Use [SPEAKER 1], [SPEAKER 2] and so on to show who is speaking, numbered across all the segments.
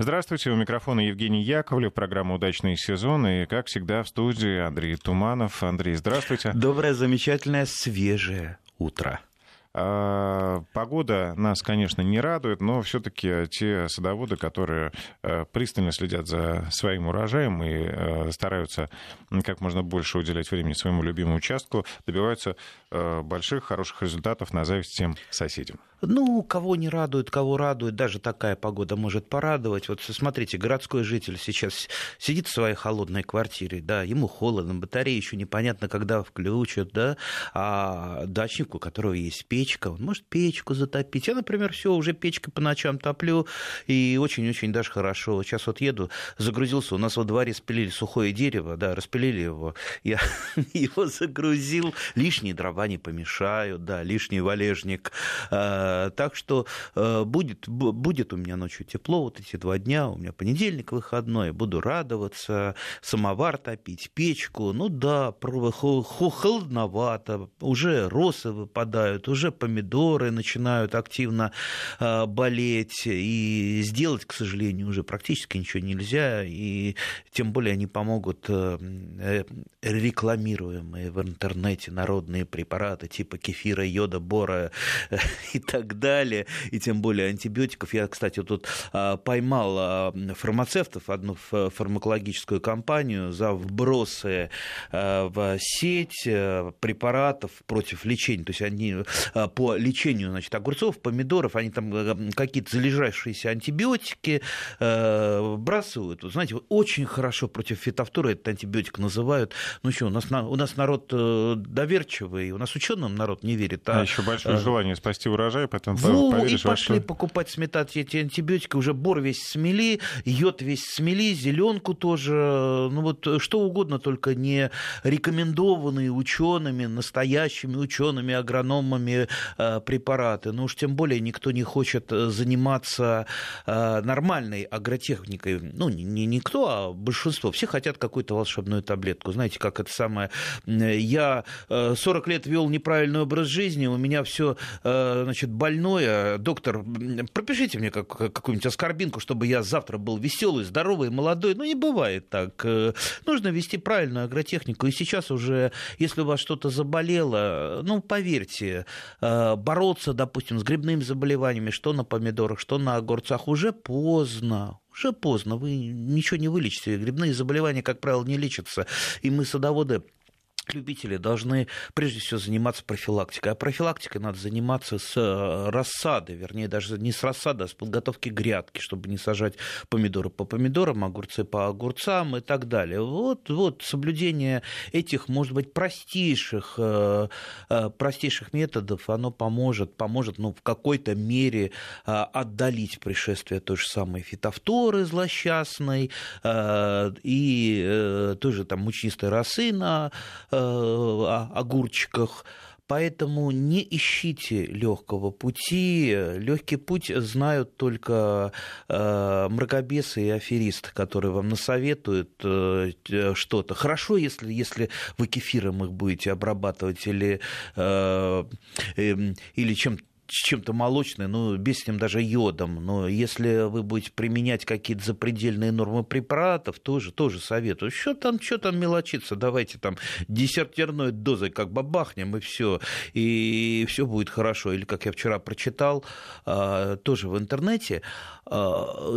[SPEAKER 1] Здравствуйте, у микрофона Евгений Яковлев, программа «Удачный сезон», и, как всегда, в студии Андрей Туманов. Андрей, здравствуйте.
[SPEAKER 2] Доброе, замечательное, свежее утро.
[SPEAKER 1] А, погода нас, конечно, не радует, но все-таки те садоводы, которые э, пристально следят за своим урожаем и э, стараются как можно больше уделять времени своему любимому участку, добиваются э, больших, хороших результатов на зависть всем соседям.
[SPEAKER 2] Ну, кого не радует, кого радует, даже такая погода может порадовать. Вот смотрите, городской житель сейчас сидит в своей холодной квартире, да, ему холодно, батареи еще непонятно, когда включат, да, а дачник, у которого есть печка, он может печку затопить. Я, например, все уже печкой по ночам топлю, и очень-очень даже хорошо. Сейчас вот еду, загрузился, у нас во дворе спилили сухое дерево, да, распилили его, я его загрузил, лишние дрова не помешают, да, лишний валежник, а, так что э, будет, будет у меня ночью тепло вот эти два дня, у меня понедельник выходной, буду радоваться, самовар топить, печку. Ну да, холодновато, уже росы выпадают, уже помидоры начинают активно э, болеть, и сделать, к сожалению, уже практически ничего нельзя, и тем более они помогут рекламируемые в интернете народные препараты типа кефира, йода, бора и так далее, и тем более антибиотиков. Я, кстати, тут поймал фармацевтов, одну фармакологическую компанию за вбросы в сеть э, препаратов против лечения. То есть они по лечению значит, огурцов, помидоров, они там э, какие-то залежавшиеся антибиотики э, бросают. Знаете, очень хорошо против фитофторы этот антибиотик называют. Ну что, у нас, у нас народ доверчивый, у нас ученым народ не верит.
[SPEAKER 1] А, а еще большое желание спасти урожай,
[SPEAKER 2] потом Во, поверишь, и пошли что... покупать, сметать эти антибиотики, уже бор весь смели, йод весь смели, зеленку тоже, ну вот что угодно, только не рекомендованные учеными, настоящими учеными, агрономами э, препараты. Ну уж тем более никто не хочет э, заниматься э, нормальной агротехникой. Ну, не, никто, а большинство. Все хотят какую-то волшебную таблетку. Знаете, как это самое... Я 40 лет вел неправильный образ жизни, у меня все, значит, больное, доктор, пропишите мне как, какую-нибудь аскорбинку, чтобы я завтра был веселый, здоровый, молодой. Ну, не бывает так. Нужно вести правильную агротехнику. И сейчас уже, если у вас что-то заболело, ну, поверьте, бороться, допустим, с грибными заболеваниями, что на помидорах, что на огурцах, уже поздно уже поздно, вы ничего не вылечите. Грибные заболевания, как правило, не лечатся. И мы, садоводы, любители должны прежде всего заниматься профилактикой. А профилактикой надо заниматься с э, рассады, вернее, даже не с рассады, а с подготовки грядки, чтобы не сажать помидоры по помидорам, огурцы по огурцам и так далее. Вот, вот соблюдение этих, может быть, простейших, э, э, простейших методов, оно поможет, поможет ну, в какой-то мере отдалить пришествие той же самой фитофторы злосчастной и той же там мучнистой росы на огурчиках. Поэтому не ищите легкого пути. Легкий путь знают только э, мракобесы и аферисты, которые вам насоветуют э, что-то. Хорошо, если, если вы кефиром их будете обрабатывать или, э, э, или чем-то чем-то молочным, ну, без с ним даже йодом. Но если вы будете применять какие-то запредельные нормы препаратов, тоже, тоже советую. Что там, что там мелочиться? Давайте там десертерной дозой как бабахнем, и все, и все будет хорошо. Или, как я вчера прочитал, а, тоже в интернете, а,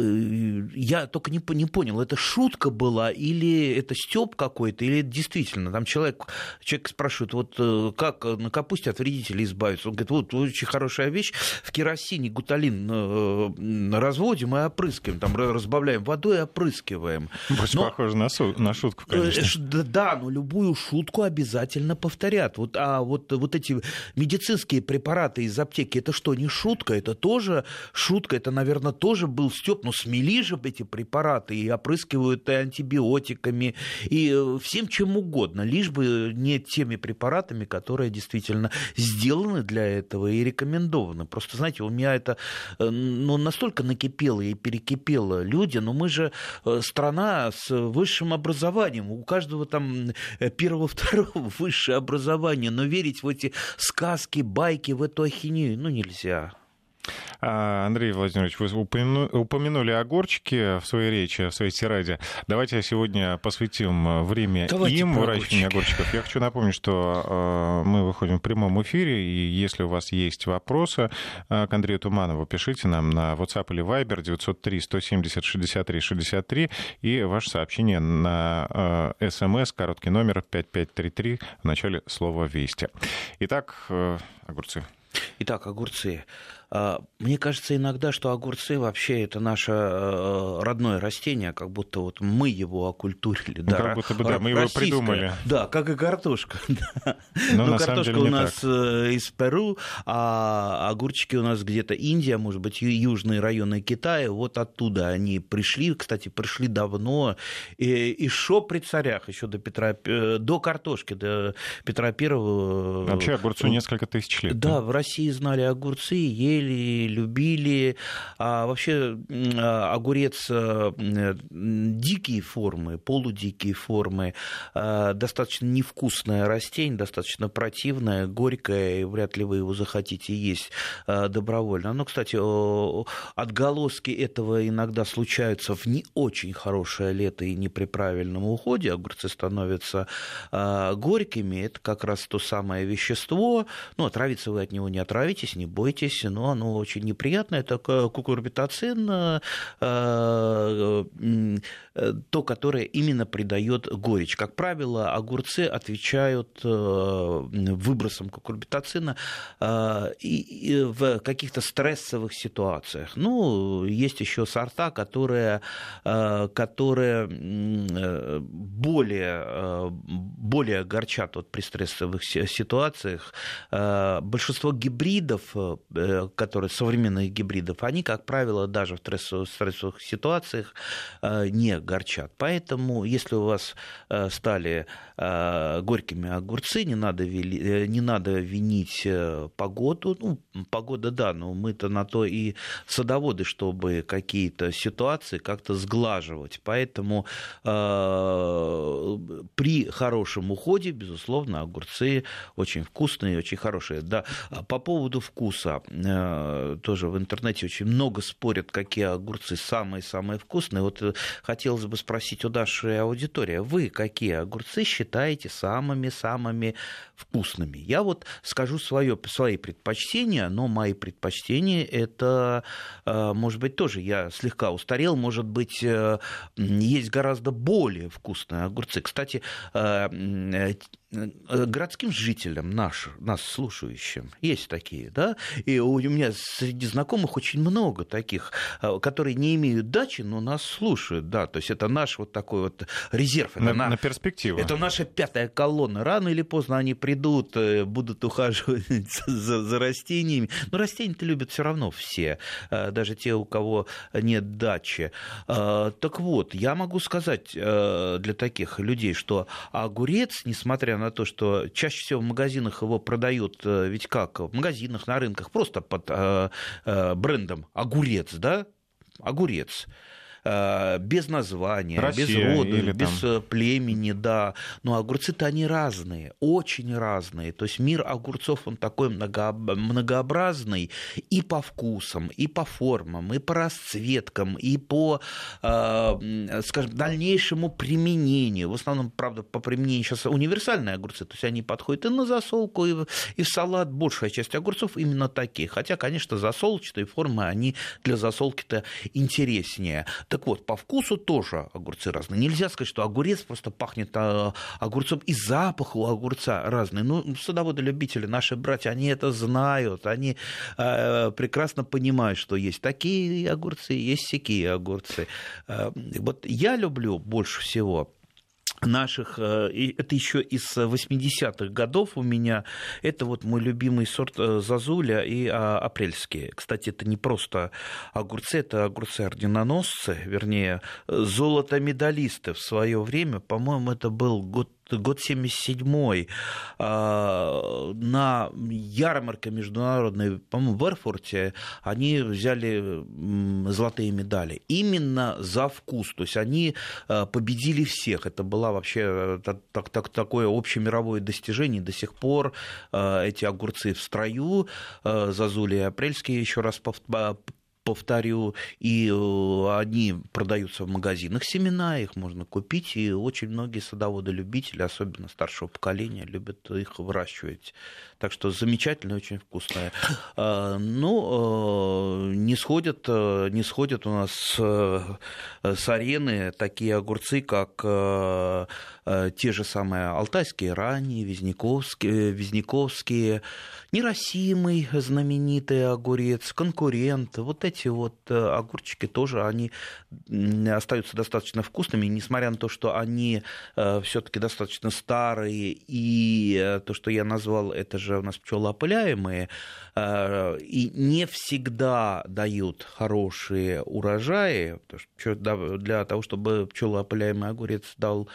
[SPEAKER 2] я только не, не понял, это шутка была, или это стёб какой-то, или это действительно. Там человек, человек спрашивает, вот э, как на капусте от вредителей избавиться? Он говорит, вот очень хорошая хорошая вещь. В керосине гуталин э, разводим и опрыскиваем. Там разбавляем водой и опрыскиваем.
[SPEAKER 1] Больше но... похоже на, су- на шутку, конечно.
[SPEAKER 2] Э, да, но любую шутку обязательно повторят. Вот, а вот, вот эти медицинские препараты из аптеки, это что, не шутка? Это тоже шутка. Это, наверное, тоже был степ. Но смели же эти препараты и опрыскивают и антибиотиками, и э, всем чем угодно, лишь бы не теми препаратами, которые действительно сделаны для этого и рекомендуют рекомендовано. Просто, знаете, у меня это э, ну, настолько накипело и перекипело люди, но мы же э, страна с высшим образованием, у каждого там э, первого, второго высшее образование, но верить в эти сказки, байки, в эту ахинею, ну, нельзя.
[SPEAKER 1] А, Андрей Владимирович, вы упомянули огурчики в своей речи, в своей тираде. Давайте сегодня посвятим время Давайте им, выращиванию огурчиков. Я хочу напомнить, что мы выходим в прямом эфире, и если у вас есть вопросы к Андрею Туманову, пишите нам на WhatsApp или Viber 903 170 63 63 и ваше сообщение на смс, короткий номер 5533 в начале слова «Вести». Итак, огурцы.
[SPEAKER 2] Итак, огурцы. А, мне кажется иногда, что огурцы вообще это наше э, родное растение, как будто вот мы его окультурили. Ну,
[SPEAKER 1] да, как будто бы, да, мы его придумали.
[SPEAKER 2] Да, как и картошка. Но, Но картошка у нас так. Э, из Перу, а огурчики у нас где-то Индия, может быть, южные районы Китая. Вот оттуда они пришли, кстати, пришли давно. И еще при царях, еще до Петра, э, до картошки, до Петра Первого.
[SPEAKER 1] Вообще огурцу несколько тысяч лет.
[SPEAKER 2] Да, в России знали огурцы, ели ели, любили. А вообще а, огурец э, дикие формы, полудикие формы, а, достаточно невкусное растение, достаточно противное, горькое, и вряд ли вы его захотите есть а, добровольно. Но, кстати, отголоски этого иногда случаются в не очень хорошее лето и не при правильном уходе. Огурцы становятся горькими. Это как раз то самое вещество. Ну, отравиться вы от него не отравитесь, не бойтесь, но оно очень неприятное, это кукурбитацин, э, э, то, которое именно придает горечь. Как правило, огурцы отвечают э, выбросом кукурбитацина в каких-то стрессовых ситуациях. Ну, есть еще сорта, которые, которые более, более горчат вот при стрессовых ситуациях. Большинство гибридов, которые современных гибридов, они, как правило, даже в стрессовых ситуациях э, не горчат. Поэтому, если у вас э, стали э, горькими огурцы, не надо, не надо винить погоду. Ну, погода, да, но мы-то на то и садоводы, чтобы какие-то ситуации как-то сглаживать. Поэтому при хорошем уходе, безусловно, огурцы очень вкусные, очень хорошие. Да, по поводу вкуса тоже в интернете очень много спорят, какие огурцы самые-самые вкусные. Вот э, хотелось бы спросить у нашей аудитории, вы какие огурцы считаете самыми-самыми вкусными? Я вот скажу свое, свои предпочтения, но мои предпочтения это, э, может быть, тоже я слегка устарел, может быть, э, есть гораздо более вкусные огурцы. Кстати, городским жителям, наш, нас слушающим, есть такие, да, и у меня среди знакомых очень много таких, э, которые не имеют дачи, но нас слушают, да, то есть это наш вот такой вот резерв.
[SPEAKER 1] Это на, на, на перспективу.
[SPEAKER 2] Это наша пятая колонна. Рано или поздно они придут, э, будут ухаживать за, за растениями. Но растения-то любят все равно все, э, даже те, у кого нет дачи. Так вот, я могу сказать для таких людей, что огурец, несмотря на то, что чаще всего в магазинах его продают, ведь как, в магазинах, на рынках, просто под Э, брендом огурец, да, огурец. Э, без названия, Россия, без рода, без там... Э, племени, да. Но огурцы-то они разные, очень разные. То есть мир огурцов, он такой много... многообразный и по вкусам, и по формам, и по расцветкам, и по, э, скажем, дальнейшему применению. В основном, правда, по применению сейчас универсальные огурцы, то есть они подходят и на засолку, и, и в салат. Большая часть огурцов именно такие. Хотя, конечно, засолочные формы, они для засолки-то интереснее. Так вот, по вкусу тоже огурцы разные. Нельзя сказать, что огурец просто пахнет а, огурцом, и запах у огурца разный. Ну, садоводы-любители, наши братья, они это знают, они э, прекрасно понимают, что есть такие огурцы, есть всякие огурцы. Э, вот я люблю больше всего наших, э, это еще из 80-х годов у меня, это вот мой любимый сорт э, зазуля и а, апрельские. Кстати, это не просто огурцы, это огурцы-орденоносцы, вернее, золото-медалисты в свое время, по-моему, это был год год 77 на ярмарке международной, по-моему, в Эрфурте, они взяли золотые медали. Именно за вкус. То есть они победили всех. Это было вообще так, так, такое общемировое достижение. До сих пор эти огурцы в строю. Зазули и Апрельские, еще раз повторю, и э, они продаются в магазинах семена, их можно купить, и очень многие садоводы-любители, особенно старшего поколения, любят их выращивать. Так что замечательно, очень вкусное. А, ну, э, не сходят, э, не сходят у нас с арены такие огурцы, как те же самые алтайские ранние, визняковские, визняковские неросимый знаменитый огурец, конкурент. Вот эти вот э, огурчики тоже, они остаются достаточно вкусными, несмотря на то, что они э, все-таки достаточно старые, и э, то, что я назвал, это же у нас пчелоопыляемые, и не всегда дают хорошие урожаи, для того, чтобы пчелоопыляемый огурец дал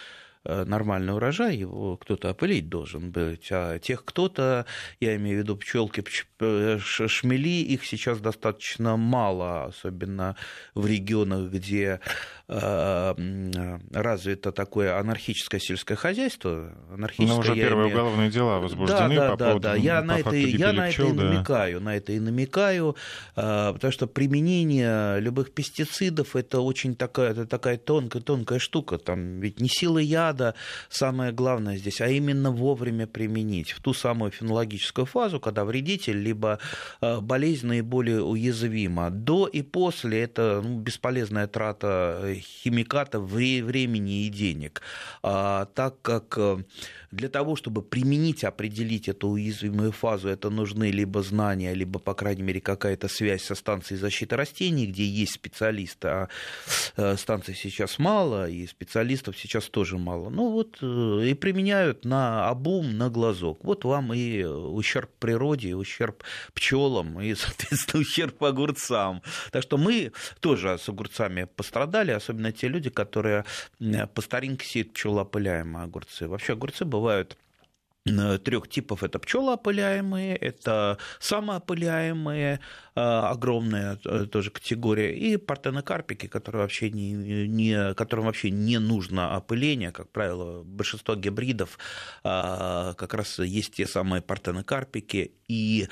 [SPEAKER 2] Э, нормальный урожай, его кто-то опылить должен быть. А тех кто-то, я имею в виду пчелки, э, шмели, их сейчас достаточно мало, особенно в регионах, где э, развито такое анархическое сельское хозяйство.
[SPEAKER 1] Анархическое, Но уже первые имею... уголовные дела возбуждены
[SPEAKER 2] да, да,
[SPEAKER 1] по
[SPEAKER 2] да, поводу да. Я по на это, я на это и намекаю, на это и намекаю, потому что применение любых пестицидов это очень такая, это такая тонкая, тонкая штука. Там ведь не сила яда, самое главное здесь, а именно вовремя применить в ту самую фенологическую фазу, когда вредитель либо э, болезнь наиболее уязвима. До и после это ну, бесполезная трата э, химикатов, времени и денег. А, так как э, для того, чтобы применить, определить эту уязвимую фазу, это нужны либо знания, либо, по крайней мере, какая-то связь со станцией защиты растений, где есть специалисты, а станций сейчас мало, и специалистов сейчас тоже мало. Ну вот э, и применяют на обум, на глазок. Вот вам и ущерб природе, и ущерб пчелам, и, соответственно, ущерб огурцам. Так что мы тоже с огурцами пострадали, особенно те люди, которые по старинке сеют пчелоопыляемые огурцы. Вообще огурцы бывают Э, трех типов. Это пчелоопыляемые, это самоопыляемые, э, огромная э, тоже категория, и партенокарпики, которые вообще не, не, которым вообще не нужно опыление. Как правило, большинство гибридов как раз есть те самые партенокарпики, и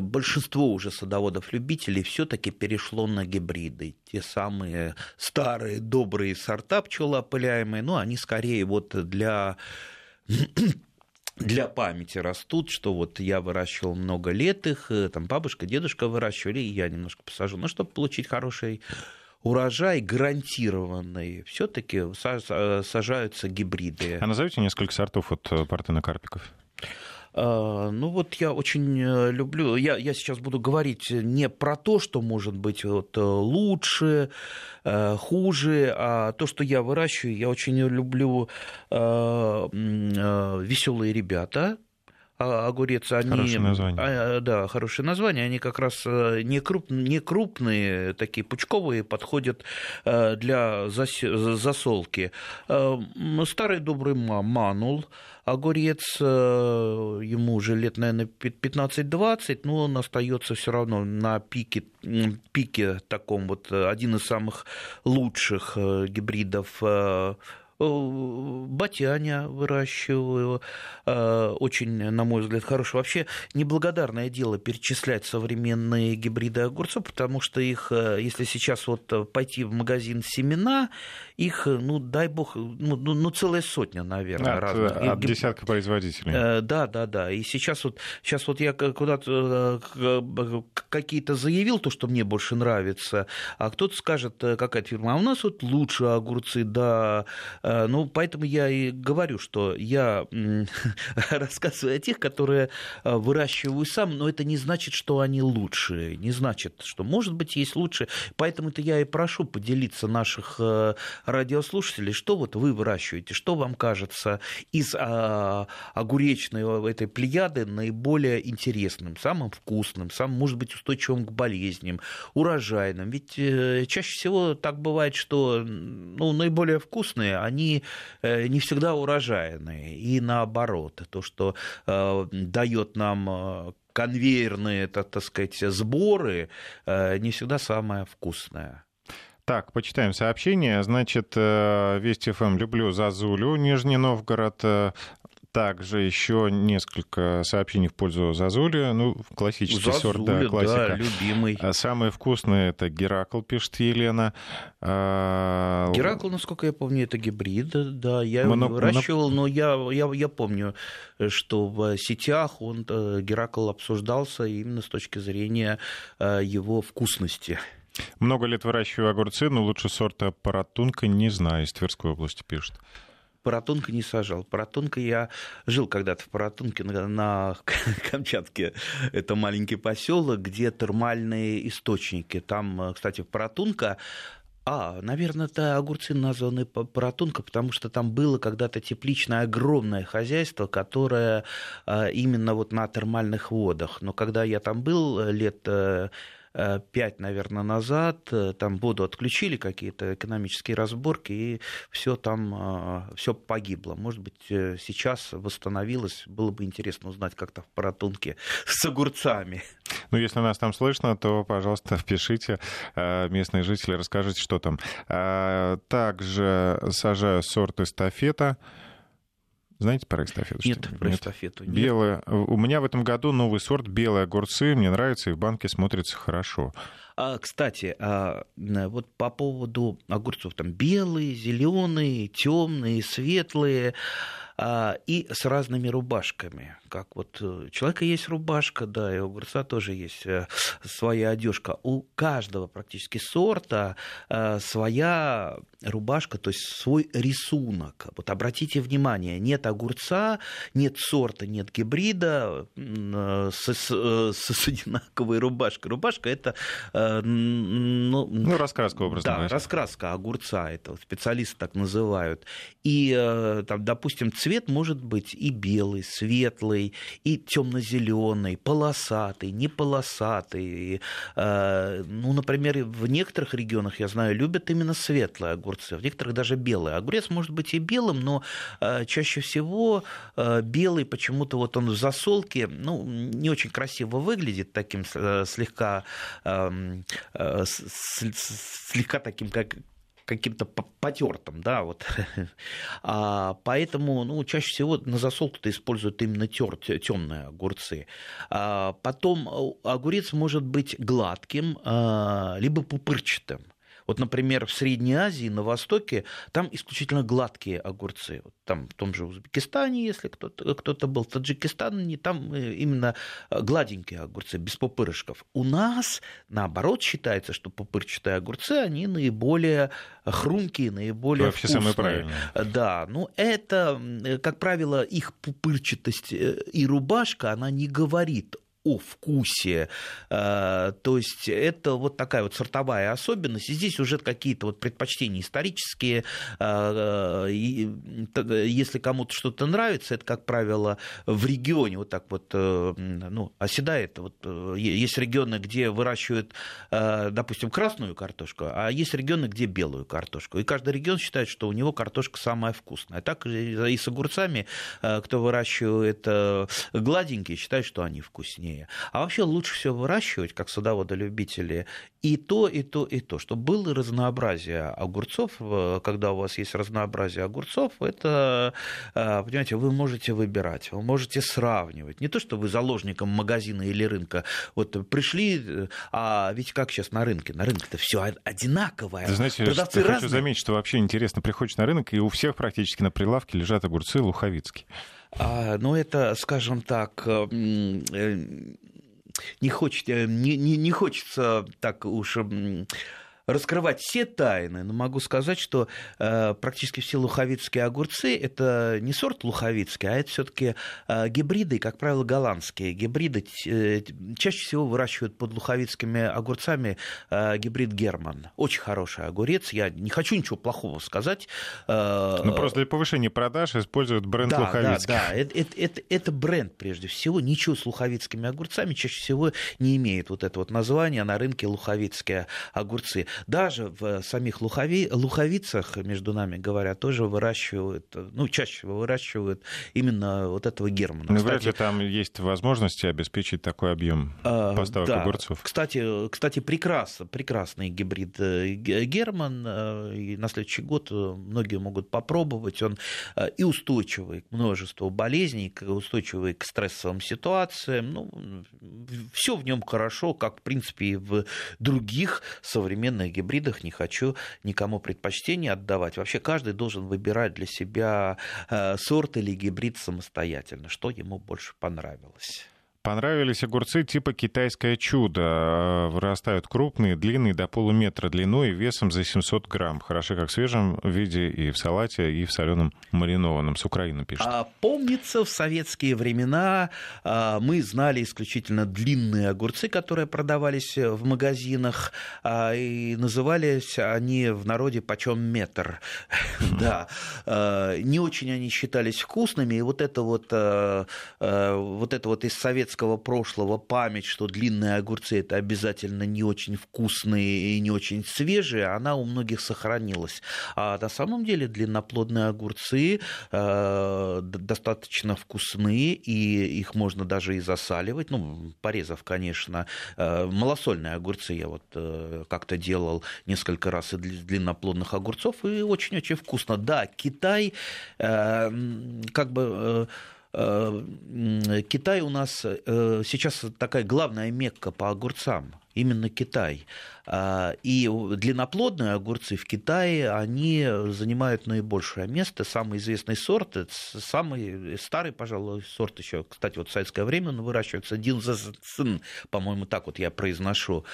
[SPEAKER 2] большинство уже садоводов-любителей все-таки перешло на гибриды. Те самые старые добрые сорта пчелоопыляемые, ну, они скорее вот для для памяти растут, что вот я выращивал много лет их, э, там бабушка, дедушка выращивали, и я немножко посажу. Но чтобы получить хороший урожай гарантированный, все-таки сажаются гибриды.
[SPEAKER 1] А назовите несколько сортов от э, партенокарпиков.
[SPEAKER 2] А, ну вот я очень э, люблю, я, я сейчас буду говорить не про то, что может быть вот э, лучше, э, хуже, а то, что я выращиваю, я очень люблю веселые ребята, огурец, они...
[SPEAKER 1] Хорошее название.
[SPEAKER 2] А, да, хорошее название. Они как раз не, круп, не крупные, такие пучковые, подходят для засолки. Старый добрый манул, огурец, э, ему уже лет, наверное, 15-20, но он остается все равно на пике, пике таком вот, э, один из самых лучших э, гибридов Батяня выращиваю, очень, на мой взгляд, хороший. Вообще неблагодарное дело перечислять современные гибриды огурцов, потому что их, если сейчас вот пойти в магазин семена, их, ну, дай бог, ну, ну, ну целая сотня, наверное,
[SPEAKER 1] от, разных. От десятка производителей.
[SPEAKER 2] Э, да, да, да. И сейчас вот, сейчас вот я куда-то э, какие-то заявил то, что мне больше нравится, а кто-то скажет, э, какая-то фирма, а у нас вот лучше огурцы, да. Ну, поэтому я и говорю, что я рассказываю о тех, которые выращиваю сам, но это не значит, что они лучшие, не значит, что, может быть, есть лучше. Поэтому-то я и прошу поделиться наших радиослушателей, что вот вы выращиваете, что вам кажется из а, огуречной этой плеяды наиболее интересным, самым вкусным, самым, может быть, устойчивым к болезням, урожайным. Ведь э, чаще всего так бывает, что ну, наиболее вкусные, они они не всегда урожайные. И наоборот, то, что дает нам конвейерные, так, так сказать, сборы, не всегда самое вкусное.
[SPEAKER 1] Так, почитаем сообщение. Значит, Вести ФМ люблю Зазулю, Нижний Новгород. Также еще несколько сообщений в пользу Зазули. Ну, классический Зазуля, сорт, да, классика.
[SPEAKER 2] Да, любимый.
[SPEAKER 1] А самый вкусный это Геракл, пишет Елена.
[SPEAKER 2] А, Геракл, насколько я помню, это гибрид, да. Я его Моно... выращивал, но я, я, я помню, что в сетях он, э, Геракл обсуждался именно с точки зрения э, его вкусности.
[SPEAKER 1] Много лет выращиваю огурцы, но лучше сорта паратунка не знаю, из Тверской области пишет.
[SPEAKER 2] Паратунка не сажал. Паратунка я жил когда-то в Паратунке на, на Камчатке. Это маленький поселок, где термальные источники. Там, э, кстати, Паратунка а, наверное, это огурцы названы Паратунка, потому что там было когда-то тепличное огромное хозяйство, которое э, именно вот на термальных водах. Но когда я там был э, лет Э, пять, наверное, назад. Э, там воду отключили, какие-то экономические разборки, и все там, э, все погибло. Может быть, сейчас восстановилось. Было бы интересно узнать, как то в Паратунке с огурцами.
[SPEAKER 1] Ну, если нас там слышно, то, пожалуйста, пишите, местные жители, расскажите, что там. Также сажаю сорт эстафета. Знаете про эстафету?
[SPEAKER 2] Нет, про нет? эстафету нет.
[SPEAKER 1] Белая. У меня в этом году новый сорт белые огурцы. Мне нравится, и в банке смотрится хорошо.
[SPEAKER 2] А, кстати, а, вот по поводу огурцов, там белые, зеленые, темные, светлые. А, и с разными рубашками. Как вот э, у человека есть рубашка, да, и у огурца тоже есть э, своя одежка. У каждого практически сорта э, своя рубашка, то есть свой рисунок. Вот обратите внимание, нет огурца, нет сорта, нет гибрида с, с, с одинаковой рубашкой. Рубашка это
[SPEAKER 1] ну, ну раскраска образно.
[SPEAKER 2] Да, говоря. раскраска огурца, это специалисты так называют. И там, допустим, цвет цвет может быть и белый, светлый, и темно-зеленый, полосатый, не полосатый. Э, ну, например, в некоторых регионах, я знаю, любят именно светлые огурцы, в некоторых даже белые. Огурец может быть и белым, но э, чаще всего э, белый почему-то вот он в засолке, ну, не очень красиво выглядит, таким слегка, эм, слегка таким, как каким-то потертым, да, вот. а, поэтому, ну, чаще всего на засолку-то используют именно терт, темные огурцы. А, потом э, огурец может быть гладким, а, либо пупырчатым. Вот, например, в Средней Азии, на Востоке, там исключительно гладкие огурцы. Вот там в том же Узбекистане, если кто-то кто был, в Таджикистане, там э, именно э, гладенькие огурцы, без пупырышков. У нас, наоборот, считается, что пупырчатые огурцы, они наиболее хрумкие, наиболее Вообще вкусные. самые правильные. Да, ну это, как правило, их пупырчатость э, и рубашка, она не говорит о вкусе. Э, то есть это вот такая вот сортовая особенность. И здесь уже какие-то вот предпочтения исторические. Э, если кому-то что-то нравится, это, как правило, в регионе вот так вот э, ну, оседает. Вот, есть регионы, где выращивают, допустим, красную картошку, а есть регионы, где белую картошку. И каждый регион считает, что у него картошка самая вкусная. Так и с огурцами, кто выращивает гладенькие, считает, что они вкуснее сложнее. А вообще лучше всего выращивать, как садоводолюбители, и то, и то, и то, чтобы было разнообразие огурцов. Когда у вас есть разнообразие огурцов, это, э, понимаете, вы можете выбирать, вы можете сравнивать. Не то, что вы заложником магазина или рынка. Вот пришли, э, а ведь как сейчас на рынке? На рынке-то все одинаковое.
[SPEAKER 1] Ты знаете, Продавцы я хочу заметить, что вообще интересно, приходишь на рынок, и у всех практически на прилавке лежат огурцы луховицкие.
[SPEAKER 2] А, ну, это, скажем так, э, не, хочется, не, не, не хочется так уж раскрывать все тайны, но могу сказать, что э, практически все луховицкие огурцы это не сорт луховицкий, а это все-таки э, гибриды, как правило, голландские гибриды. Э, чаще всего выращивают под луховицкими огурцами э, гибрид Герман. Очень хороший огурец. Я не хочу ничего плохого сказать.
[SPEAKER 1] Э, ну, просто для повышения продаж используют бренд да, луховицкий.
[SPEAKER 2] Да, да, это, это, это, это бренд прежде всего. Ничего с луховицкими огурцами чаще всего не имеет вот это вот название на рынке луховицкие огурцы. Даже в самих лухови, луховицах, между нами говоря, тоже выращивают, ну, чаще выращивают именно вот этого германа.
[SPEAKER 1] Ну, вряд ли там есть возможности обеспечить такой объем а, поставок да. огурцов.
[SPEAKER 2] Кстати, кстати прекрасно, прекрасный гибрид э, герман, э, и на следующий год многие могут попробовать. Он и устойчивый к множеству болезней, устойчивый к стрессовым ситуациям. Ну, все в нем хорошо, как, в принципе, и в других современных гибридах. Не хочу никому предпочтение отдавать. Вообще каждый должен выбирать для себя э, сорт или гибрид самостоятельно, что ему больше понравилось.
[SPEAKER 1] Понравились огурцы типа «Китайское чудо». Вырастают крупные, длинные, до полуметра длиной и весом за 700 грамм. Хороши как в свежем виде и в салате, и в соленом маринованном. С Украины пишет. А,
[SPEAKER 2] помнится, в советские времена а, мы знали исключительно длинные огурцы, которые продавались в магазинах, а, и назывались они в народе «почем метр». Да, а, не очень они считались вкусными, и вот это вот, вот это вот из советского советского прошлого память, что длинные огурцы это обязательно не очень вкусные и не очень свежие, она у многих сохранилась. А на самом деле длинноплодные огурцы э, достаточно вкусные, и их можно даже и засаливать, ну, порезав, конечно. Э, малосольные огурцы я вот э, как-то делал несколько раз из длинноплодных огурцов, и очень-очень вкусно. Да, Китай э, как бы... Э, Китай у нас э, сейчас такая главная мекка по огурцам именно Китай. А, и длинноплодные огурцы в Китае, они занимают наибольшее место. Самый известный сорт, самый старый, пожалуй, сорт еще, кстати, вот в советское время он выращивается, Динзацин, по-моему, так вот я произношу.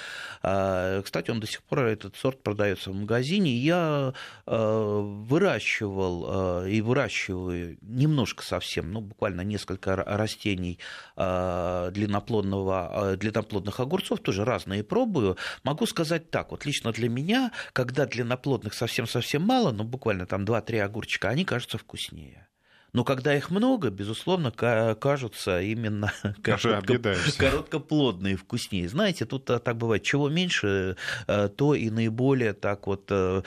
[SPEAKER 2] А, кстати, он до сих пор, этот сорт продается в магазине. Я а, выращивал и выращиваю немножко совсем, ну, буквально несколько растений длинноплодного, длинноплодных огурцов, тоже разные пробую. Могу сказать, так, вот лично для меня, когда длинноплодных совсем-совсем мало, ну буквально там 2-3 огурчика, они кажутся вкуснее. Но когда их много, безусловно, кажутся именно коротко, короткоплодные, вкуснее. Знаете, тут э, так бывает, чего меньше, э, то и наиболее так вот э,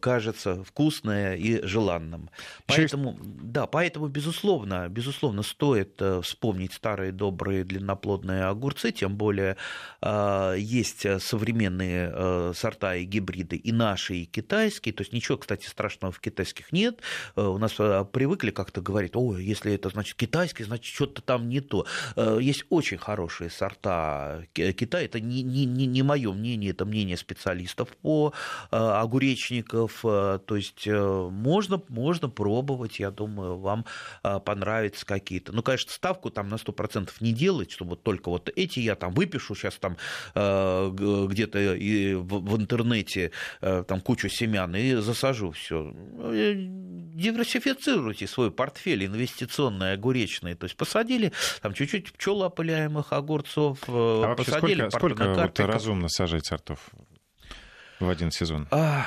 [SPEAKER 2] кажется вкусное и желанным. Поэтому, да, поэтому, безусловно, безусловно, стоит вспомнить старые добрые длинноплодные огурцы, тем более есть современные сорта и гибриды, и наши, и китайские, то есть ничего, кстати, страшного в китайских нет. У нас привыкли привыкли как-то говорить, ой, если это значит китайский, значит что-то там не то. Э, есть очень хорошие сорта Китая, это не, не, не, не мое мнение, это мнение специалистов по э, огуречников, э, то есть можно, можно пробовать, я думаю, вам понравится какие-то. Ну, конечно, ставку там на 100% не делать, чтобы только вот эти я там выпишу сейчас там где-то в интернете там кучу семян и засажу все. Диверсифицируйте свой портфель инвестиционный, огуречный. То есть посадили там чуть-чуть пчелоопыляемых огурцов, э,
[SPEAKER 1] а посадили сколько, сколько вот разумно сажать сортов в один сезон? А,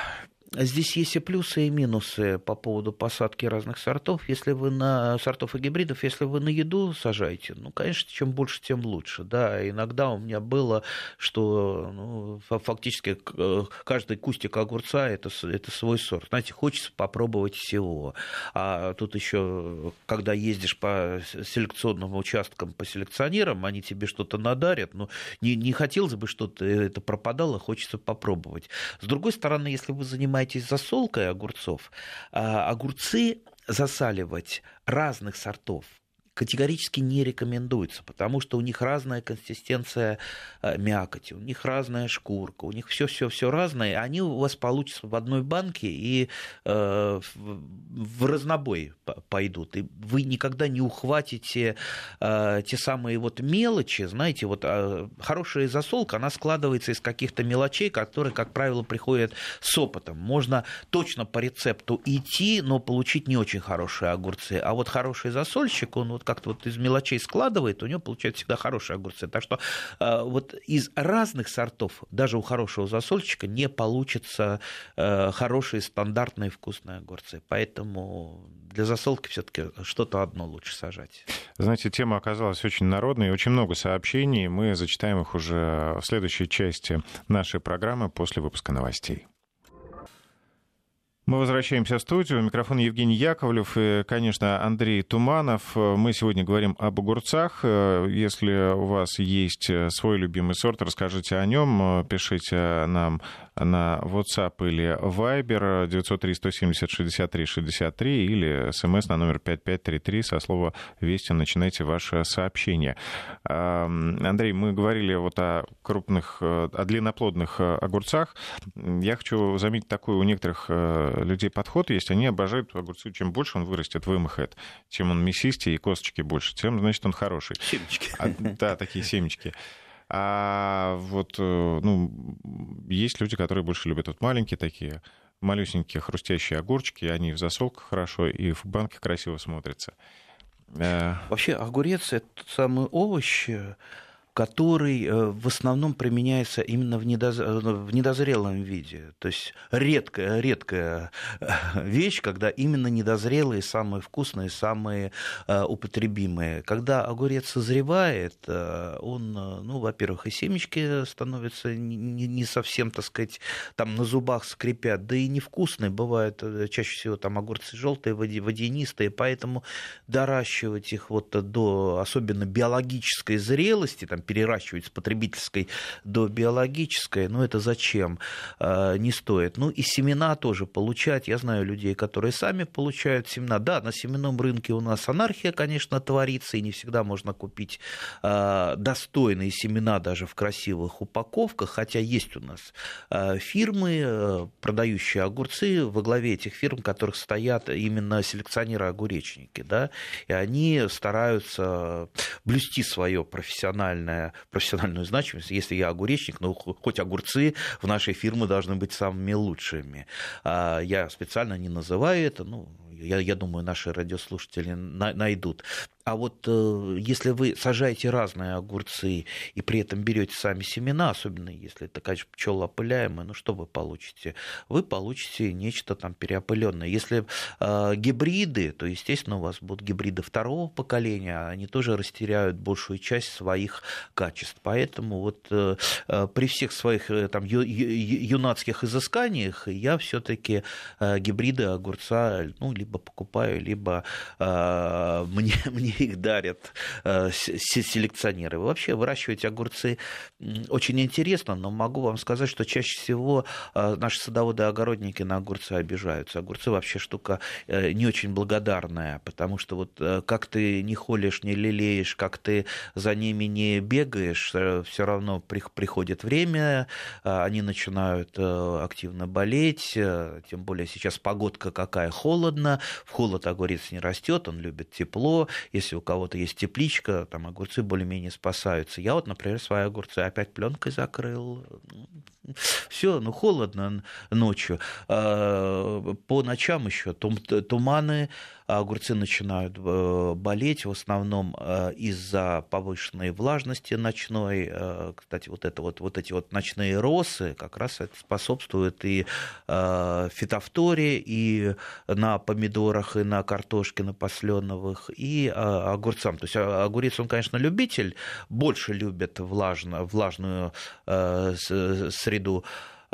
[SPEAKER 2] Здесь есть и плюсы, и минусы по поводу посадки разных сортов. Если вы на сортов и гибридов, если вы на еду сажаете, ну, конечно, чем больше, тем лучше. Да, иногда у меня было, что ну, фактически э, каждый кустик огурца это, это свой сорт. Знаете, хочется попробовать всего. А тут еще, когда ездишь по селекционным участкам, по селекционерам, они тебе что-то надарят, но не, не хотелось бы, что-то это пропадало, хочется попробовать. С другой стороны, если вы занимаетесь занимаетесь засолкой огурцов, а, огурцы засаливать разных сортов категорически не рекомендуется, потому что у них разная консистенция э, мякоти, у них разная шкурка, у них все все все разное, они у вас получатся в одной банке и э, в разнобой пойдут, и вы никогда не ухватите э, те самые вот мелочи, знаете, вот э, хорошая засолка, она складывается из каких-то мелочей, которые, как правило, приходят с опытом. Можно точно по рецепту идти, но получить не очень хорошие огурцы, а вот хороший засольщик, он вот как-то вот из мелочей складывает, у него получаются всегда хорошие огурцы. Так что вот из разных сортов, даже у хорошего засольщика, не получится хорошие стандартные вкусные огурцы. Поэтому для засолки все-таки что-то одно лучше сажать.
[SPEAKER 1] Знаете, тема оказалась очень народной, очень много сообщений. Мы зачитаем их уже в следующей части нашей программы после выпуска новостей. Мы возвращаемся в студию. Микрофон Евгений Яковлев и, конечно, Андрей Туманов. Мы сегодня говорим об огурцах. Если у вас есть свой любимый сорт, расскажите о нем. Пишите нам на WhatsApp или Viber 903-170-63-63 или смс на номер 5533 со слова «Вести» начинайте ваше сообщение. Андрей, мы говорили вот о крупных, о длинноплодных огурцах. Я хочу заметить такой у некоторых людей подход есть. Они обожают огурцы. Чем больше он вырастет, вымахает, чем он мясистее и косточки больше, тем, значит, он хороший.
[SPEAKER 2] Семечки.
[SPEAKER 1] А, да, такие семечки. А вот, э, ну, есть люди, которые больше любят вот маленькие такие, малюсенькие хрустящие огурчики, они в засолках хорошо и в банке красиво смотрятся.
[SPEAKER 2] Э, Вообще огурец это самый овощ, который э, в основном применяется именно. Э, в недозрелом виде. То есть редкая, редкая э, вещь, когда именно недозрелые самые вкусные, самые употребимые. Когда огурец созревает, он, ну, во-первых, и семечки становятся не совсем, так сказать, там на зубах скрипят, да и невкусные бывают чаще всего там огурцы желтые, водянистые, поэтому доращивать их вот до особенно биологической зрелости, там переращивать с потребительской до биологической, ну это зачем? А, не стоит. Ну и семена тоже получать. Я знаю людей, которые сами получают семена. Да, на семенном рынке у нас анархия, конечно, творится, и не всегда можно купить а, достойные семена даже в красивых упаковках, хотя есть у нас а, фирмы, продающие огурцы, во главе этих фирм, в которых стоят именно селекционеры-огуречники, да, и они стараются блюсти свое профессиональное профессиональная, профессиональную значимость. Если я огуречник, ну, хоть огурцы в нашей фирме должны быть самыми лучшими. А я специально не называю это, ну, я, я думаю, наши радиослушатели найдут. А вот э, если вы сажаете разные огурцы и при этом берете сами семена, особенно если это, конечно, пчелоопыляемые, ну что вы получите? Вы получите нечто там переопыленное. Если э, гибриды, то, естественно, у вас будут гибриды второго поколения, они тоже растеряют большую часть своих качеств. Поэтому вот э, э при всех своих э, там ю, ю, юнацких изысканиях я все-таки э, гибриды огурца ну, либо покупаю, либо э, мне, мне их дарят э, селекционеры. Вообще выращивать огурцы очень интересно, но могу вам сказать, что чаще всего э, наши садоводы-огородники на огурцы обижаются. Огурцы вообще штука э, не очень благодарная, потому что вот как ты не холишь, не лелеешь, как ты за ними не бегаешь, все равно приходит время, они начинают активно болеть, тем более сейчас погодка какая холодно, в холод огурец не растет, он любит тепло, если у кого-то есть тепличка, там огурцы более-менее спасаются. Я вот, например, свои огурцы опять пленкой закрыл. Все, ну холодно ночью. А, по ночам еще туманы, огурцы начинают э, болеть в основном э, из-за повышенной влажности ночной. Э, кстати, вот, это вот, вот эти вот ночные росы как раз это способствует и фитофторе, и на помидорах, и на картошке, на посленовых, и огурцам. То есть огурец, он, конечно, любитель, больше любит влажно, влажную среду,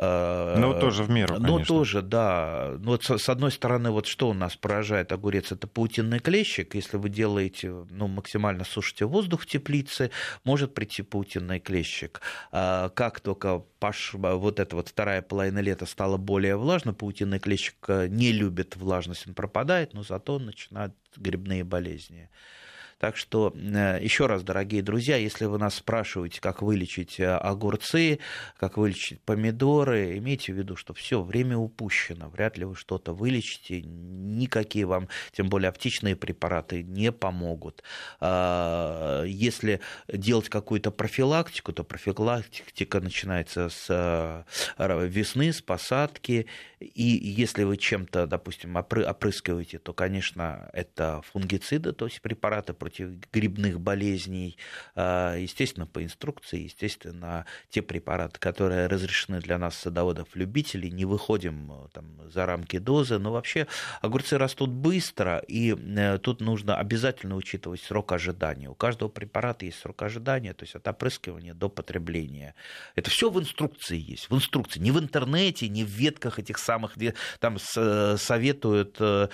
[SPEAKER 1] ну, тоже в меру,
[SPEAKER 2] конечно. Ну, тоже, да. Ну, вот с одной стороны, вот что у нас поражает огурец, это паутинный клещик. Если вы делаете, ну, максимально сушите воздух в теплице, может прийти паутинный клещик. А как только пош... вот эта вот вторая половина лета стала более влажной, паутинный клещик э, не любит влажность, он пропадает, но зато начинают грибные болезни. Так что э, еще раз, дорогие друзья, если вы нас спрашиваете, как вылечить э, огурцы, как вылечить помидоры, имейте в виду, что все, время упущено, вряд ли вы что-то вылечите, никакие вам, тем более аптечные препараты, не помогут. А, если делать какую-то профилактику, то профилактика начинается с э, весны, с посадки, и если вы чем-то, допустим, опрыскиваете, то, конечно, это фунгициды, то есть препараты против грибных болезней, естественно, по инструкции, естественно, те препараты, которые разрешены для нас, садоводов-любителей, не выходим там, за рамки дозы, но вообще огурцы растут быстро, и тут нужно обязательно учитывать срок ожидания. У каждого препарата есть срок ожидания, то есть от опрыскивания до потребления. Это все в инструкции есть, в инструкции, не в интернете, не в ветках этих самых, там советуют э,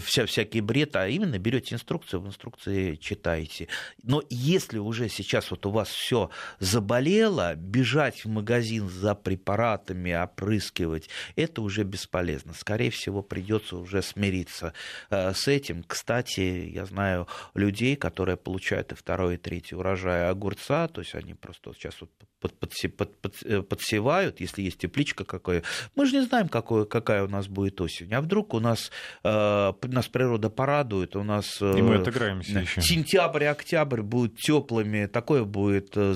[SPEAKER 2] вся, всякий бред, а именно берете инструкцию, в инструкции читаете. Но если уже сейчас вот у вас все заболело, бежать в магазин за препаратами, опрыскивать, это уже бесполезно. Скорее всего, придется уже смириться э, с этим. Кстати, я знаю людей, которые получают и второй, и третий урожай огурца, то есть они просто сейчас вот под, под, под, под, э, подсевают, если есть тепличка какая. Мы же не знаем, какой, какая у нас будет осень. А вдруг у нас, э, нас природа порадует, у нас
[SPEAKER 1] э, И мы отыграемся еще.
[SPEAKER 2] сентябрь и октябрь будут теплыми, такое будет э,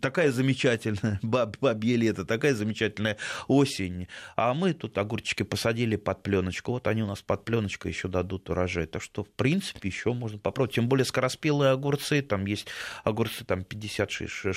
[SPEAKER 2] такая замечательная бабье лето, такая замечательная осень. А мы тут огурчики посадили под пленочку. Вот они у нас под пленочкой еще дадут урожай. Так что, в принципе, еще можно попробовать. Тем более скороспелые огурцы, там есть огурцы там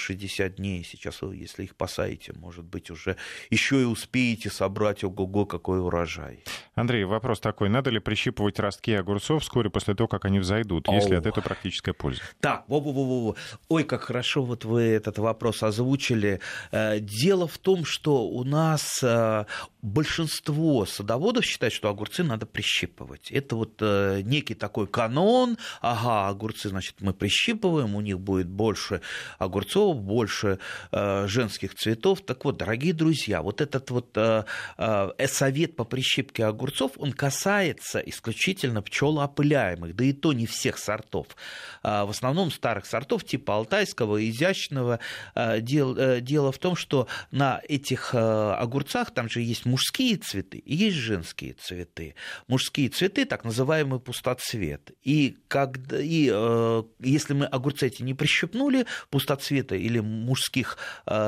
[SPEAKER 2] 50-60 дней. Сейчас, если их посадите, может быть, уже еще и успеете собрать ого-го какой урожай.
[SPEAKER 1] Андрей, вопрос такой. Надо ли прищипывать ростки огурцов вскоре после того, как они взойдут, если от этого практическая польза?
[SPEAKER 2] Так, во-во-во-во. Ой, как хорошо вот вы этот вопрос озвучили. Э, дело в том, что у нас э, большинство садоводов считают, что огурцы надо прищипывать. Это вот э, некий такой канон. Ага, огурцы, значит, мы прищипываем, у них будет больше огурцов, больше женских цветов. Так вот, дорогие друзья, вот этот вот совет по прищипке огурцов, он касается исключительно пчелоопыляемых, да и то не всех сортов. А в основном старых сортов типа алтайского, изящного. А, дело, э, в том, что на этих э, огурцах там же есть мужские цветы и есть женские цветы. Мужские цветы, так называемый пустоцвет. И, когда, и э, если мы огурцы эти не прищипнули, пустоцвета или мужских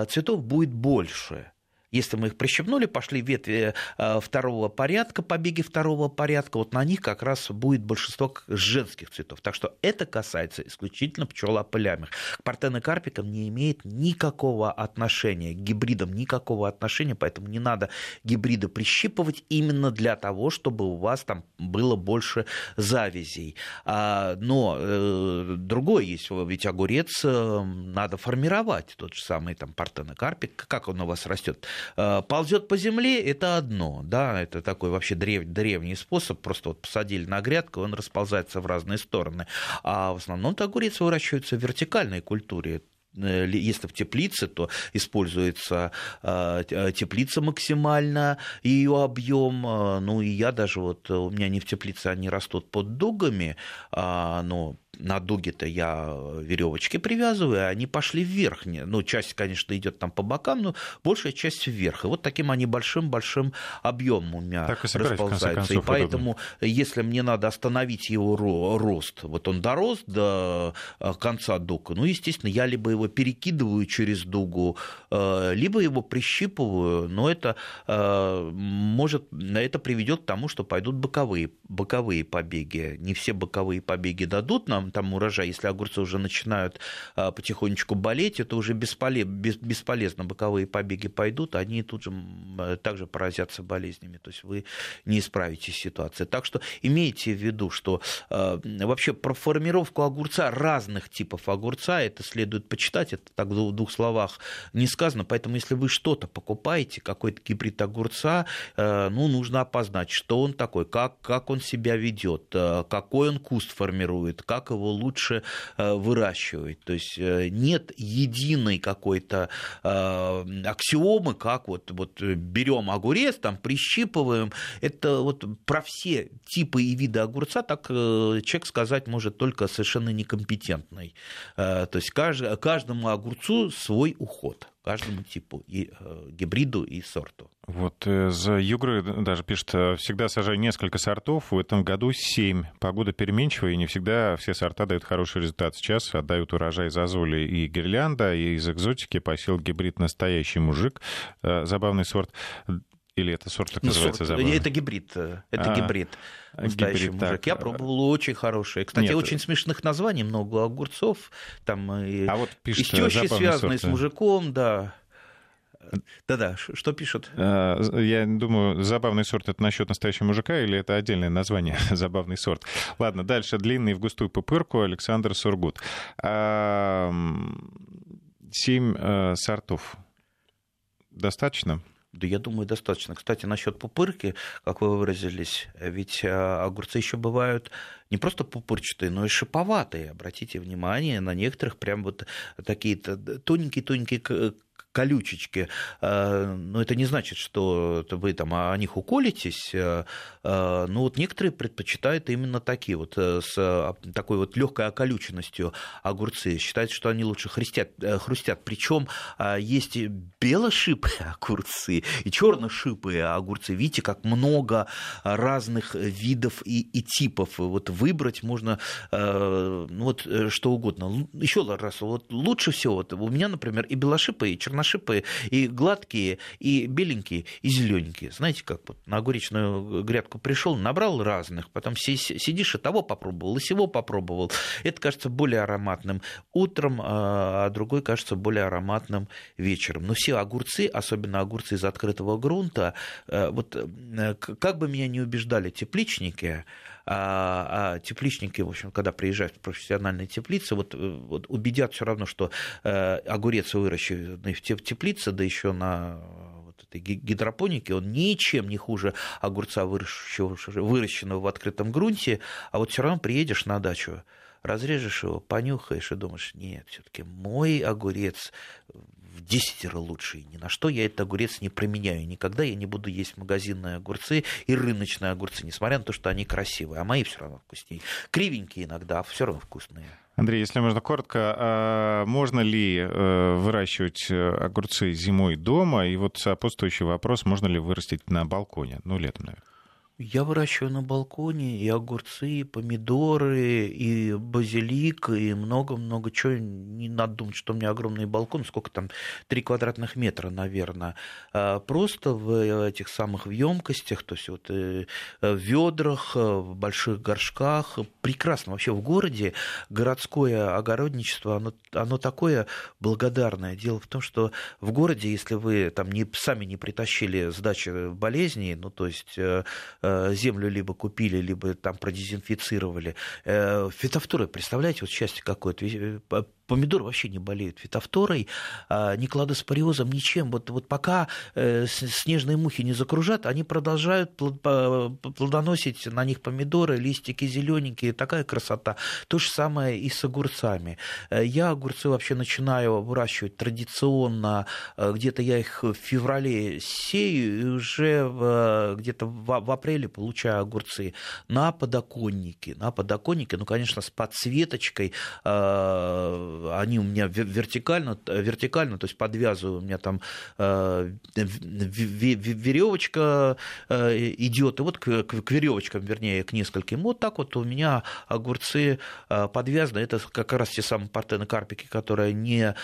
[SPEAKER 2] цветов будет больше. Если мы их прищепнули, пошли ветви э, второго порядка, побеги второго порядка, вот на них как раз будет большинство женских цветов. Так что это касается исключительно пчелоопылямых. К партенокарпикам не имеет никакого отношения, к гибридам никакого отношения, поэтому не надо гибриды прищипывать именно для того, чтобы у вас там было больше завязей. А, но э, другое есть, ведь огурец э, надо формировать, тот же самый там партенокарпик, как он у вас растет ползет по земле, это одно, да, это такой вообще древ, древний способ, просто вот посадили на грядку, он расползается в разные стороны. А в основном-то огурец выращивается в вертикальной культуре, э, если в теплице, то используется э, теплица максимально, ее объем. Ну и я даже вот, у меня не в теплице, они растут под дугами, а, но на дуге-то я веревочки привязываю, и они пошли вверх. Ну, часть, конечно, идет там по бокам, но большая часть вверх. И вот таким они большим-большим объемом у меня так и собирать, расползаются. И поэтому, удобно. если мне надо остановить его рост, вот он дорос до э, конца дуга, ну, естественно, я либо его перекидываю через дугу, э, либо его прищипываю, но это э, может, это приведет к тому, что пойдут боковые, боковые побеги. Не все боковые побеги дадут нам там урожай, если огурцы уже начинают а, потихонечку болеть, это уже бесполезно, боковые побеги пойдут, они тут же также поразятся болезнями, то есть вы не исправите ситуацию. Так что имейте в виду, что а, вообще про формировку огурца, разных типов огурца, это следует почитать, это так в двух словах не сказано, поэтому если вы что-то покупаете, какой-то гибрид огурца, а, ну, нужно опознать, что он такой, как, как он себя ведет, какой он куст формирует, как его лучше э, выращивать. То есть э, нет единой какой-то э, аксиомы, как вот, вот берем огурец, там прищипываем. Это вот про все типы и виды огурца так человек сказать может только совершенно некомпетентный. То есть каждому огурцу свой уход каждому типу, и э, гибриду, и сорту.
[SPEAKER 1] Вот из Югры даже пишет, всегда сажаю несколько сортов, в этом году семь. Погода переменчивая, и не всегда все сорта дают хороший результат. Сейчас отдают урожай зазоли и гирлянда, и из экзотики посел гибрид «Настоящий мужик», э, забавный сорт. Или это сорт так ну, называется
[SPEAKER 2] сорт, забавный? Это гибрид. Это а, гибрид. Настоящий гибрид, мужик. Так. Я пробовал очень хорошие. Кстати, Нет. очень смешных названий, много огурцов. Там и, а вот пишет, и с тещей связанные, с мужиком, да. Да-да, что пишут?
[SPEAKER 1] Я думаю, забавный сорт это насчет настоящего мужика или это отдельное название, забавный сорт. Ладно, дальше длинный в густую пупырку Александр Сургут. Семь э, сортов. Достаточно?
[SPEAKER 2] Да, я думаю, достаточно. Кстати, насчет пупырки, как вы выразились, ведь э, огурцы еще бывают не просто пупырчатые, но и шиповатые. Обратите внимание, на некоторых прям вот такие тоненькие-тоненькие колючечки. Э, но это не значит, что вы там о них уколитесь. Э, э, но вот некоторые предпочитают именно такие вот с такой вот легкой околюченностью огурцы. Считают, что они лучше хрустят. хрустят. Причем есть белошипые огурцы и черношипые огурцы. Видите, как много разных видов и, и типов. Вот выбрать можно ну, вот что угодно. Еще раз, вот лучше всего, вот у меня, например, и белошипые, и черношипые шипы и гладкие, и беленькие, и зелененькие. Знаете, как вот на огуречную грядку пришел, набрал разных, потом сидишь и того попробовал, и сего попробовал. Это кажется более ароматным утром, а, а другой кажется более ароматным вечером. Но все огурцы, особенно огурцы из открытого грунта, э, вот э, как бы меня не убеждали тепличники, а, а тепличники, в общем, когда приезжают в профессиональные теплицы, вот, э, вот убедят все равно, что э, огурец выращенный в теплице, да еще на вот этой гидропонике, он ничем не хуже огурца, выращенного в открытом грунте, а вот все равно приедешь на дачу, разрежешь его, понюхаешь и думаешь, нет, все-таки мой огурец в десятеро лучше. И ни на что я этот огурец не променяю. Никогда я не буду есть магазинные огурцы и рыночные огурцы, несмотря на то, что они красивые. А мои все равно вкуснее. Кривенькие иногда, а все равно вкусные.
[SPEAKER 1] Андрей, если можно коротко, а можно ли э, выращивать э, огурцы зимой дома? И вот сопутствующий вопрос, можно ли вырастить на балконе? Ну, летом, наверное.
[SPEAKER 2] Я выращиваю на балконе и огурцы, и помидоры, и базилик, и много-много чего. Не надо думать, что у меня огромный балкон, сколько там, 3 квадратных метра, наверное. А просто в этих самых в емкостях, то есть вот э, в ведрах, в больших горшках. Прекрасно. Вообще в городе городское огородничество, оно, оно такое благодарное. Дело в том, что в городе, если вы там не, сами не притащили с дачи болезней, ну то есть э, Э, землю либо купили, либо там продезинфицировали. Э, фитофторы, представляете, вот счастье какое-то э, помидоры вообще не болеют фитофторой, а, ни кладоспориозом, ничем. Вот, вот пока э, снежные мухи не закружат, они продолжают плодоносить на них помидоры, листики зелененькие, такая красота. То же самое и с огурцами. Э, я огурцы вообще начинаю выращивать традиционно, э, где-то я их в феврале сею, и уже где-то в апреле получаю огурцы на подоконнике. На подоконнике, ну, конечно, с подсветочкой они у меня вертикально, вертикально, то есть подвязываю, у меня там э, веревочка э, идет, и вот к, веревочкам, вернее, к нескольким, вот так вот у меня огурцы э, подвязаны, это как раз те самые партенокарпики, которые не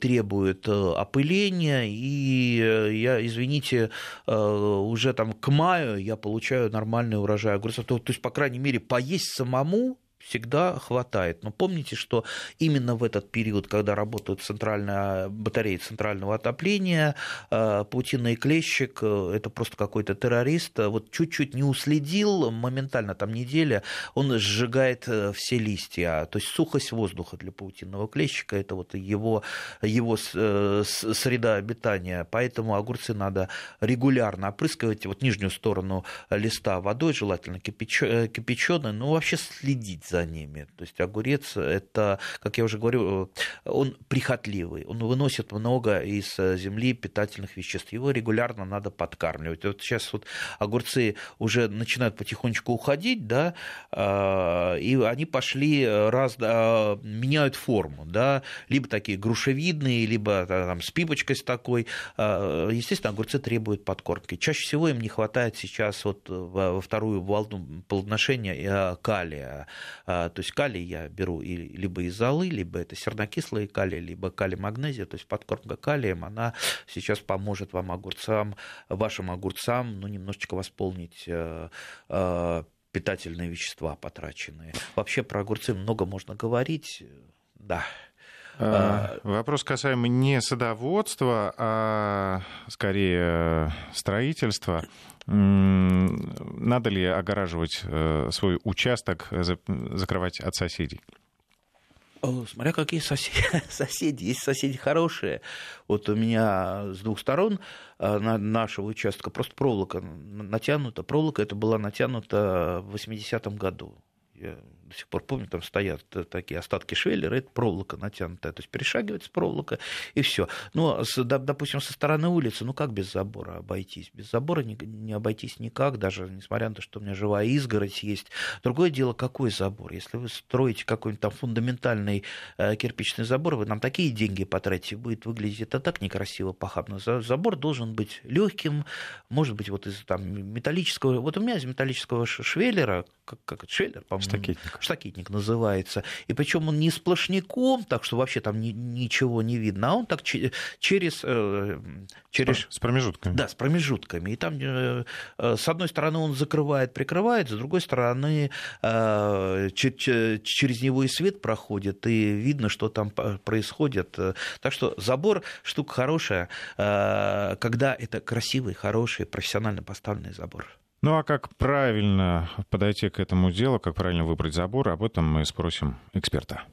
[SPEAKER 2] требуют опыления, и я, извините, уже там к маю я получаю нормальный урожай огурцов, то, то есть, по крайней мере, поесть самому всегда хватает. Но помните, что именно в этот период, когда работают центральная батареи центрального отопления, э, паутинный клещик, э, это просто какой-то террорист, вот чуть-чуть не уследил, моментально там неделя, он сжигает э, все листья. То есть сухость воздуха для паутинного клещика – это вот его, его среда обитания. Поэтому огурцы надо регулярно опрыскивать, вот нижнюю сторону листа водой, желательно кипяченой, но вообще следить за за ними. То есть огурец это, как я уже говорю, он прихотливый, он выносит много из земли питательных веществ. Его регулярно надо подкармливать. Вот сейчас вот огурцы уже начинают потихонечку уходить, да, а, и они пошли раз, а, меняют форму, да, либо такие грушевидные, либо там с пипочкой с такой. А, естественно, огурцы требуют подкормки. Чаще всего им не хватает сейчас вот во вторую волну плодоношения калия. То есть калий я беру либо из золы, либо это сернокислые калий, либо калий-магнезия. То есть подкормка калием, она сейчас поможет вам огурцам, вашим огурцам, ну, немножечко восполнить питательные вещества потраченные. Вообще про огурцы много можно говорить, да.
[SPEAKER 1] А, вопрос касаемый не садоводства, а скорее строительства. Надо ли огораживать э, свой участок, закрывать от соседей?
[SPEAKER 2] Смотря какие соседи. соседи. Есть соседи хорошие. Вот у меня с двух сторон э, нашего участка просто проволока натянута. Проволока это была натянута в 80-м году. Я до сих пор помню, там стоят такие остатки швеллера, это проволока натянутая, то есть перешагивается проволока, и все. Ну, допустим, со стороны улицы, ну как без забора обойтись? Без забора не, не обойтись никак, даже несмотря на то, что у меня живая изгородь есть. Другое дело, какой забор? Если вы строите какой-нибудь там фундаментальный э, кирпичный забор, вы нам такие деньги потратите, будет выглядеть это так некрасиво, похабно. Забор должен быть легким, может быть, вот из там, металлического, вот у меня из металлического швеллера, как, как это, швеллер,
[SPEAKER 1] по-моему?
[SPEAKER 2] Штакетник называется. И причем он не сплошняком, так что вообще там ни, ничего не видно, а он так через... Э, через...
[SPEAKER 1] С промежутками.
[SPEAKER 2] Да, с промежутками. И там э, э, с одной стороны он закрывает, прикрывает, с другой стороны через него и свет проходит, и видно, что там происходит. Так что забор штука хорошая, когда это красивый, хороший, профессионально поставленный забор.
[SPEAKER 1] Ну а как правильно подойти к этому делу, как правильно выбрать забор, об этом мы спросим эксперта.